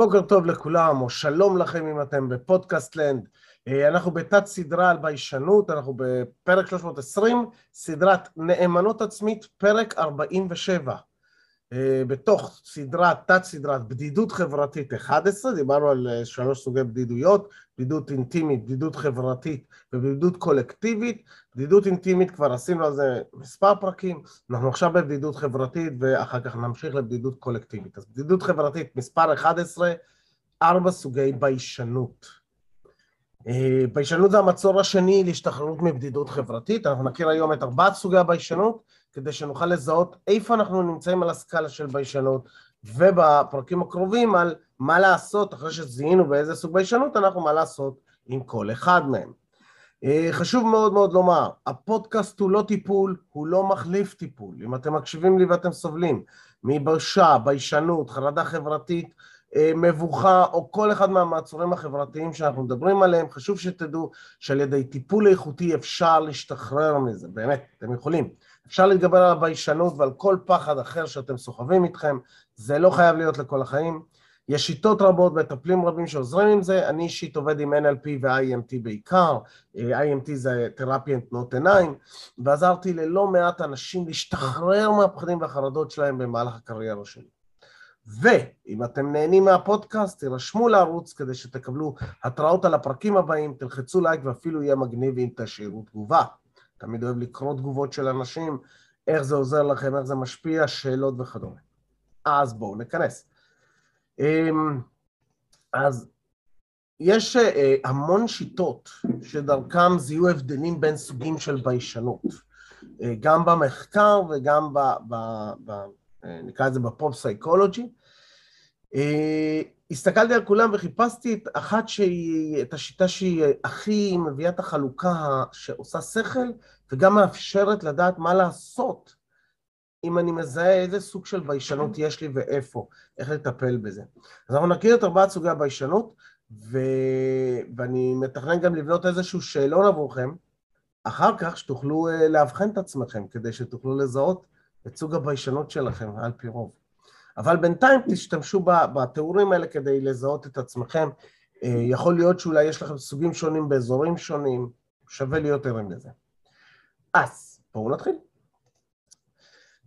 בוקר טוב לכולם, או שלום לכם אם אתם בפודקאסט לנד. אה, אנחנו בתת סדרה על ביישנות, אנחנו בפרק 320, סדרת נאמנות עצמית, פרק 47. אה, בתוך סדרת, תת סדרת בדידות חברתית 11, דיברנו על אה, שלוש סוגי בדידויות, בדידות אינטימית, בדידות חברתית ובדידות קולקטיבית. בדידות אינטימית כבר עשינו על זה מספר פרקים, אנחנו עכשיו בבדידות חברתית ואחר כך נמשיך לבדידות קולקטיבית. אז בדידות חברתית מספר 11, ארבע סוגי ביישנות. אה, ביישנות זה המצור השני להשתחררות מבדידות חברתית, אנחנו נכיר היום את ארבעת סוגי הביישנות כדי שנוכל לזהות איפה אנחנו נמצאים על הסקאלה של ביישנות ובפרקים הקרובים על מה לעשות אחרי שזיהינו באיזה סוג ביישנות אנחנו מה לעשות עם כל אחד מהם. אה, חשוב מאוד מאוד לומר, הפודקאסט הוא לא טיפול, הוא לא מחליף טיפול. אם אתם מקשיבים לי ואתם סובלים מבושה, ביישנות, חרדה חברתית, מבוכה או כל אחד מהמעצורים החברתיים שאנחנו מדברים עליהם, חשוב שתדעו שעל ידי טיפול איכותי אפשר להשתחרר מזה, באמת, אתם יכולים. אפשר להתגבר על הביישנות ועל כל פחד אחר שאתם סוחבים איתכם, זה לא חייב להיות לכל החיים. יש שיטות רבות, מטפלים רבים שעוזרים עם זה, אני אישית עובד עם NLP ו-IMT בעיקר, IMT זה תרפיית תנועות עיניים, ועזרתי ללא מעט אנשים להשתחרר מהפחדים והחרדות שלהם במהלך הקריירה שלי. ואם אתם נהנים מהפודקאסט, תירשמו לערוץ כדי שתקבלו התראות על הפרקים הבאים, תלחצו לייק ואפילו יהיה מגניב אם תשאירו תגובה. תמיד אוהב לקרוא תגובות של אנשים, איך זה עוזר לכם, איך זה משפיע, שאלות וכדומה. אז בואו ניכנס. אמ, אז יש אה, המון שיטות שדרכם זיהו הבדלים בין סוגים של ביישנות, אה, גם במחקר וגם ב... ב, ב אה, נקרא לזה בפופ סייקולוגי. הסתכלתי על כולם וחיפשתי את אחת שהיא, את השיטה שהיא הכי מביאה את החלוקה שעושה שכל וגם מאפשרת לדעת מה לעשות אם אני מזהה איזה סוג של ביישנות יש לי ואיפה, איך לטפל בזה. אז אנחנו נכיר את ארבעת סוגי הביישנות ו... ואני מתכנן גם לבנות איזשהו שאלון עבורכם אחר כך שתוכלו אה, לאבחן את עצמכם כדי שתוכלו לזהות את סוג הביישנות שלכם על פי רוב. אבל בינתיים תשתמשו בתיאורים האלה כדי לזהות את עצמכם. אה, יכול להיות שאולי יש לכם סוגים שונים באזורים שונים, שווה להיות ערים לזה. אז בואו נתחיל.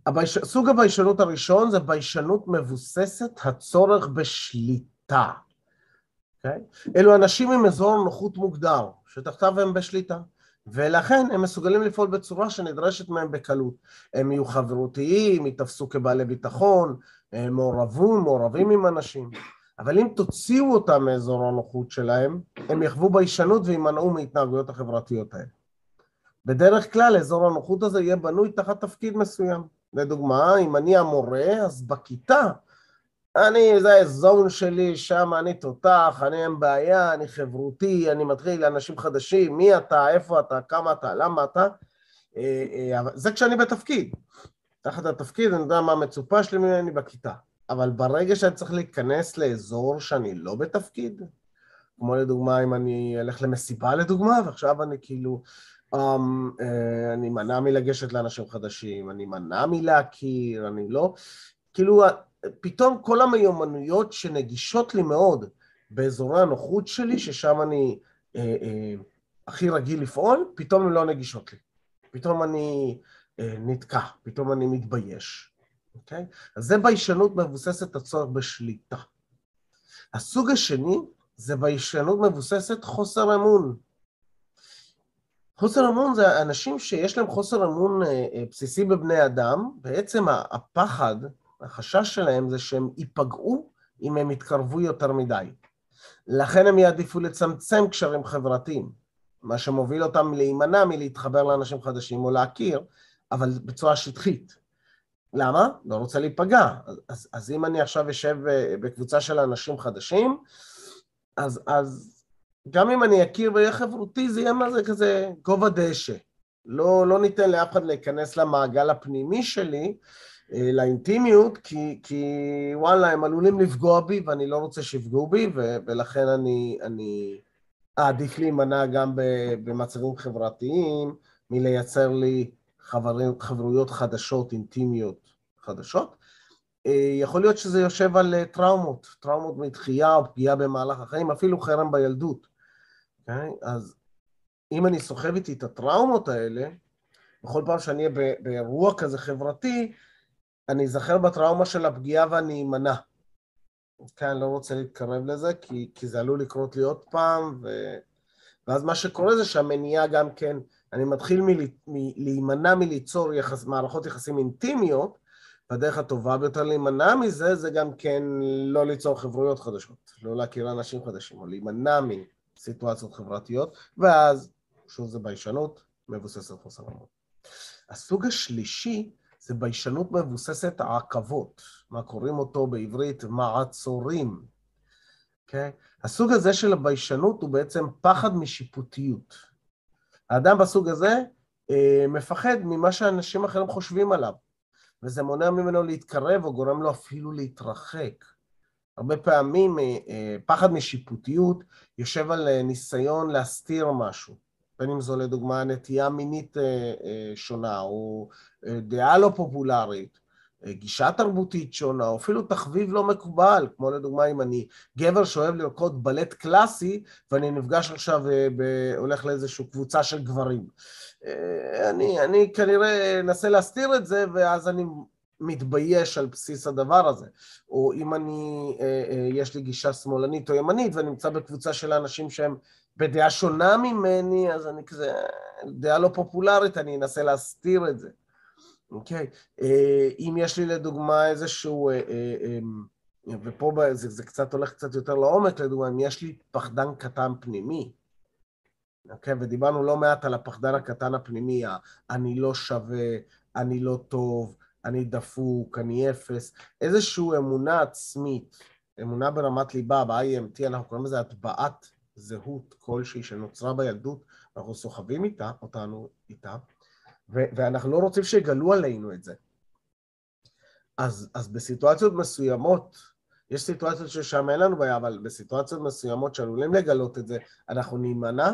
הבייש... סוג הביישנות הראשון זה ביישנות מבוססת הצורך בשליטה. Okay? אוקיי? אלו אנשים עם אזור נוחות מוגדר, שתחתיו הם בשליטה. ולכן הם מסוגלים לפעול בצורה שנדרשת מהם בקלות. הם יהיו חברותיים, ייתפסו כבעלי ביטחון, מעורבים, מעורבים עם אנשים. אבל אם תוציאו אותם מאזור הנוחות שלהם, הם יחוו ביישנות ויימנעו מהתנהגויות החברתיות האלה. בדרך כלל אזור הנוחות הזה יהיה בנוי תחת תפקיד מסוים. לדוגמה, אם אני המורה, אז בכיתה אני, זה הזון שלי, שם אני תותח, אני אין בעיה, אני חברותי, אני מתחיל לאנשים חדשים, מי אתה, איפה אתה, כמה אתה, למה אתה, אה, אה, זה כשאני בתפקיד. תחת התפקיד אני יודע מה מצופה שלי ממני בכיתה. אבל ברגע שאני צריך להיכנס לאזור שאני לא בתפקיד, כמו לדוגמה אם אני אלך למסיבה לדוגמה, ועכשיו אני כאילו, um, uh, אני מנע מלגשת לאנשים חדשים, אני מנע מלהכיר, אני לא, כאילו פתאום כל המיומנויות שנגישות לי מאוד באזורי הנוחות שלי, ששם אני אה, אה, הכי רגיל לפעול, פתאום הן לא נגישות לי. פתאום אני אה, נתקע, פתאום אני מתבייש, אוקיי? אז זה ביישנות מבוססת הצורך בשליטה. הסוג השני זה ביישנות מבוססת חוסר אמון. חוסר אמון זה אנשים שיש להם חוסר אמון אה, אה, בסיסי בבני אדם, בעצם הפחד החשש שלהם זה שהם ייפגעו אם הם יתקרבו יותר מדי. לכן הם יעדיפו לצמצם קשרים חברתיים, מה שמוביל אותם להימנע מלהתחבר לאנשים חדשים או להכיר, אבל בצורה שטחית. למה? לא רוצה להיפגע. אז, אז אם אני עכשיו אשב אה, בקבוצה של אנשים חדשים, אז, אז גם אם אני אכיר ואהיה חברותי, זה יהיה מה זה כזה גובה דשא. לא, לא ניתן לאף אחד להיכנס למעגל הפנימי שלי, לאינטימיות, כי, כי וואלה, הם עלולים לפגוע בי ואני לא רוצה שיפגעו בי, ו, ולכן אני, אני אעדיף להימנע גם במצבים חברתיים מלייצר לי חברים, חברויות חדשות, אינטימיות חדשות. יכול להיות שזה יושב על טראומות, טראומות מתחייה או פגיעה במהלך החיים, אפילו חרם בילדות. Okay? אוקיי? אז אם אני סוחב איתי את הטראומות האלה, בכל פעם שאני אהיה באירוע כזה חברתי, אני אזכר בטראומה של הפגיעה ואני אמנע. כן, אני לא רוצה להתקרב לזה, כי, כי זה עלול לקרות לי עוד פעם, ו... ואז מה שקורה זה שהמניעה גם כן, אני מתחיל. להימנע מליצור יחס... מערכות יחסים אינטימיות, והדרך הטובה ביותר להימנע מזה, זה גם כן לא ליצור חברויות חדשות, לא להכיר אנשים חדשים, או להימנע מסיטואציות חברתיות, ואז, שוב זה ביישנות, מבוסס על חוסר אמון. הסוג השלישי זה ביישנות מבוססת עכבות, מה קוראים אותו בעברית מעצורים. Okay? אוקיי? הסוג הזה של הביישנות הוא בעצם פחד משיפוטיות. האדם בסוג הזה אה, מפחד ממה שאנשים אחרים חושבים עליו, וזה מונע ממנו להתקרב או גורם לו אפילו להתרחק. הרבה פעמים אה, אה, פחד משיפוטיות יושב על אה, ניסיון להסתיר משהו. בין אם זו לדוגמה נטייה מינית אה, אה, שונה, או אה, דעה לא פופולרית, גישה תרבותית שונה, או אפילו תחביב לא מקובל, כמו לדוגמה אם אני גבר שאוהב לרקוד בלט קלאסי, ואני נפגש עכשיו, הולך לאיזושהי קבוצה של גברים. אני, אני כנראה אנסה להסתיר את זה, ואז אני מתבייש על בסיס הדבר הזה. או אם אני, יש לי גישה שמאלנית או ימנית, ואני נמצא בקבוצה של אנשים שהם בדעה שונה ממני, אז אני כזה, דעה לא פופולרית, אני אנסה להסתיר את זה. אוקיי? אה, אם יש לי לדוגמה איזשהו, אה, אה, ופה זה, זה קצת הולך קצת יותר לעומק, לדוגמה, אם יש לי פחדן קטן פנימי, אוקיי? ודיברנו לא מעט על הפחדן הקטן הפנימי, אני לא שווה, אני לא טוב, אני דפוק, אני אפס, איזושהי אמונה עצמית, אמונה ברמת ליבה, ב-IMT, אנחנו קוראים לזה הטבעת זהות כלשהי שנוצרה בילדות, אנחנו סוחבים איתה, אותנו איתה, ו- ואנחנו לא רוצים שיגלו עלינו את זה. אז, אז בסיטואציות מסוימות, יש סיטואציות ששם אין לנו בעיה, אבל בסיטואציות מסוימות שעלולים לגלות את זה, אנחנו נימנע.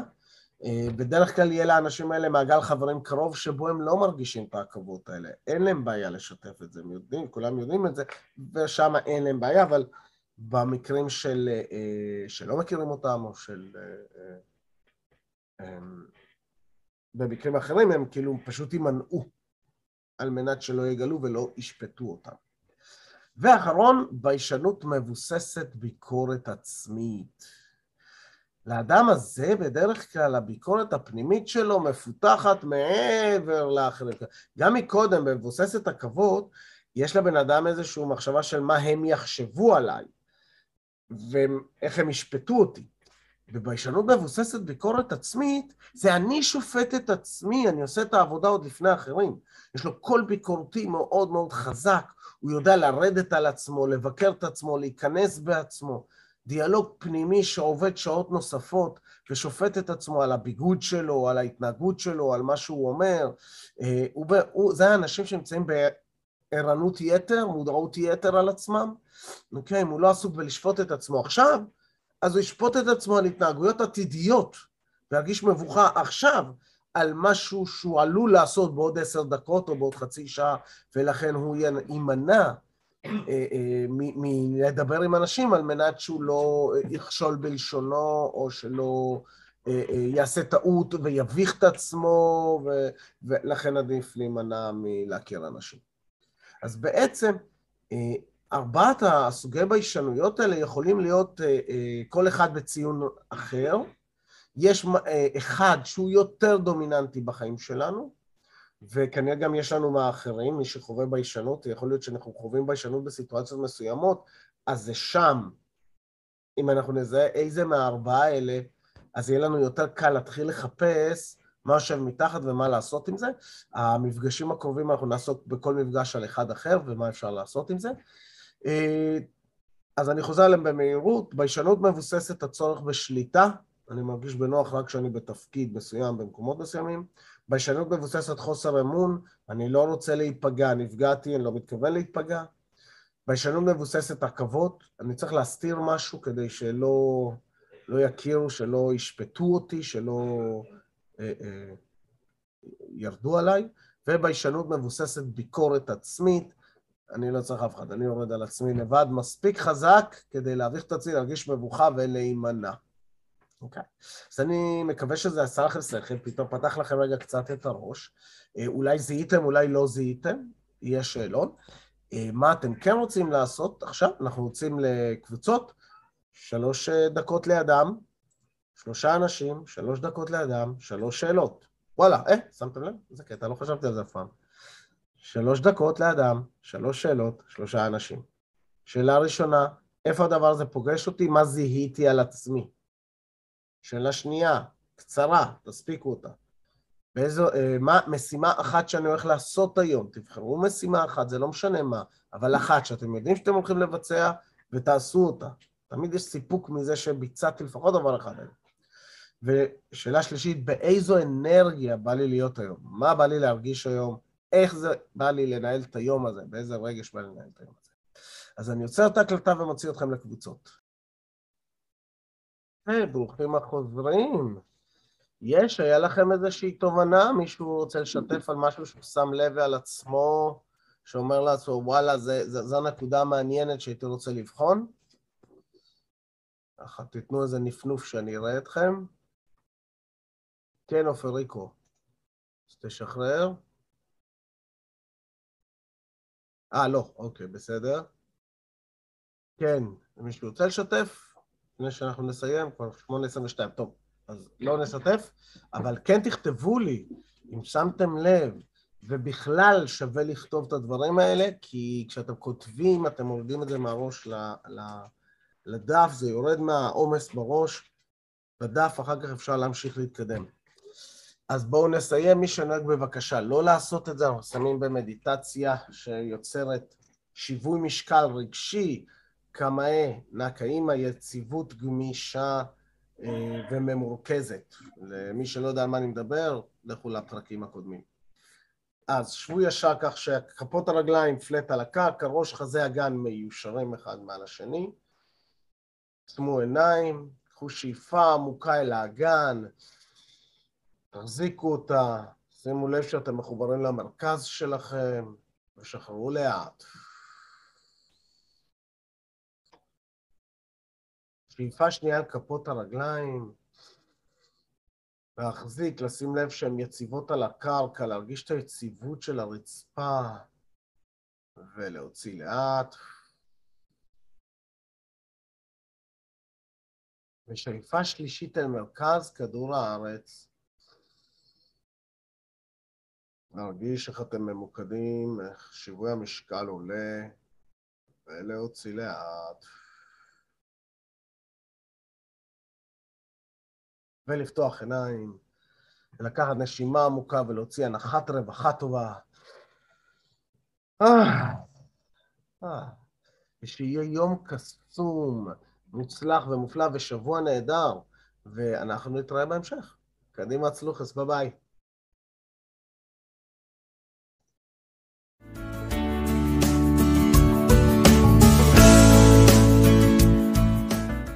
אה, בדרך כלל יהיה לאנשים האלה מעגל חברים קרוב שבו הם לא מרגישים את העכבות האלה. אין להם בעיה לשתף את זה, הם יודעים, כולם יודעים את זה, ושם אין להם בעיה, אבל במקרים של, אה, שלא מכירים אותם, או של... אה, אה, במקרים אחרים הם כאילו פשוט יימנעו על מנת שלא יגלו ולא ישפטו אותם. ואחרון, ביישנות מבוססת ביקורת עצמית. לאדם הזה בדרך כלל הביקורת הפנימית שלו מפותחת מעבר לאחרים. גם מקודם, במבוססת עכבות, יש לבן אדם איזושהי מחשבה של מה הם יחשבו עליי. ואיך הם ישפטו אותי. וביישנות מבוססת ביקורת עצמית, זה אני שופט את עצמי, אני עושה את העבודה עוד לפני אחרים. יש לו קול ביקורתי מאוד מאוד חזק, הוא יודע לרדת על עצמו, לבקר את עצמו, להיכנס בעצמו. דיאלוג פנימי שעובד שעות נוספות ושופט את עצמו על הביגוד שלו, על ההתנהגות שלו, על מה שהוא אומר. אה, הוא, הוא, זה האנשים שנמצאים ערנות יתר, מודעות יתר על עצמם, אוקיי? אם הוא לא עסוק בלשפוט את עצמו עכשיו, אז הוא ישפוט את עצמו על התנהגויות עתידיות, וירגיש מבוכה עכשיו על משהו שהוא עלול לעשות בעוד עשר דקות או בעוד חצי שעה, ולכן הוא יימנע מלדבר עם אנשים על מנת שהוא לא יכשול בלשונו, או שלא אה, יעשה טעות ויביך את עצמו, ולכן עדיף להימנע מלהכיר אנשים. אז בעצם אה, ארבעת הסוגי ביישנויות האלה יכולים להיות אה, אה, כל אחד בציון אחר. יש אחד שהוא יותר דומיננטי בחיים שלנו, וכנראה גם יש לנו מהאחרים, מי שחווה ביישנות, יכול להיות שאנחנו חווים ביישנות בסיטואציות מסוימות, אז זה שם. אם אנחנו נזהה איזה מהארבעה האלה, אז יהיה לנו יותר קל להתחיל לחפש מה יושב מתחת ומה לעשות עם זה. המפגשים הקרובים אנחנו נעסוק בכל מפגש על אחד אחר ומה אפשר לעשות עם זה. אה, אז אני חוזר עליהם במהירות. ביישנות מבוססת הצורך בשליטה, אני מרגיש בנוח רק כשאני בתפקיד מסוים במקומות מסוימים. ביישנות מבוססת חוסר אמון, אני לא רוצה להיפגע, נפגעתי, אני לא מתכוון להיפגע. ביישנות מבוססת עכבות, אני צריך להסתיר משהו כדי שלא לא יכירו, שלא ישפטו אותי, שלא אה, אה, ירדו עליי, וביישנות מבוססת ביקורת עצמית, אני לא צריך אף אחד, אני יורד על עצמי לבד, מספיק חזק כדי להביך את עצמי, להרגיש מבוכה ולהימנע. אוקיי. אז אני מקווה שזה עשה לכם שכל, פתאום פתח לכם רגע קצת את הראש. אה, אולי זיהיתם, אולי לא זיהיתם, יהיה שאלון. אה, מה אתם כן רוצים לעשות עכשיו? אנחנו רוצים לקבוצות, שלוש אה, דקות לידם, שלושה אנשים, שלוש דקות לידם, שלוש שאלות. וואלה, אה, שמתם לב? איזה קטע, לא חשבתי על זה אף פעם. שלוש דקות לאדם, שלוש שאלות, שלושה אנשים. שאלה ראשונה, איפה הדבר הזה פוגש אותי? מה זיהיתי על עצמי? שאלה שנייה, קצרה, תספיקו אותה. באיזו, אה, מה, משימה אחת שאני הולך לעשות היום, תבחרו משימה אחת, זה לא משנה מה, אבל אחת שאתם יודעים שאתם הולכים לבצע ותעשו אותה. תמיד יש סיפוק מזה שביצעתי לפחות דבר אחד היום. ושאלה שלישית, באיזו אנרגיה בא לי להיות היום? מה בא לי להרגיש היום? איך זה בא לי לנהל את היום הזה? באיזה רגש בא לי לנהל את היום הזה? אז אני עוצר את ההקלטה ומוציא אתכם לקבוצות. היי, ברוכים החוזרים. יש, היה לכם איזושהי תובנה? מישהו רוצה לשתף על משהו שהוא שם לב על עצמו, שאומר לעצמו, וואלה, זו נקודה מעניינת שהייתי רוצה לבחון? ככה, תיתנו איזה נפנוף שאני אראה אתכם. כן, עופר ריקו. אז תשחרר. אה, לא, אוקיי, בסדר. כן, מישהו רוצה לשתף? לפני שאנחנו נסיים, כבר 8.22, טוב, אז לא נשתף, אבל כן תכתבו לי, אם שמתם לב, ובכלל שווה לכתוב את הדברים האלה, כי כשאתם כותבים, אתם מורידים את זה מהראש לדף, זה יורד מהעומס בראש, בדף, אחר כך אפשר להמשיך להתקדם. אז בואו נסיים, מי שנוהג בבקשה לא לעשות את זה, אנחנו שמים במדיטציה שיוצרת שיווי משקל רגשי, קמאה, נקאימה, יציבות גמישה אה, וממורכזת. למי שלא יודע על מה אני מדבר, לכו לפרקים הקודמים. אז שבו ישר כך שכפות הרגליים פלט על הקרקע, ראש חזה הגן מיושרים אחד מעל השני. עצמו עיניים, קחו שאיפה עמוקה אל האגן, תחזיקו אותה, שימו לב שאתם מחוברים למרכז שלכם, ושחררו לאט. שאיפה שנייה על כפות הרגליים, להחזיק, לשים לב שהן יציבות על הקרקע, להרגיש את היציבות של הרצפה, ולהוציא לאט. ושאיפה שלישית אל מרכז כדור הארץ. להרגיש איך אתם ממוקדים, איך שיווי המשקל עולה, ולהוציא לאט. ולפתוח עיניים, ולקחת נשימה עמוקה ולהוציא הנחת רווחה טובה. אה, אה, ושיהיה יום קסום, מוצלח ומופלא ושבוע נהדר, ואנחנו נתראה בהמשך. קדימה צלוחס, ביי ביי.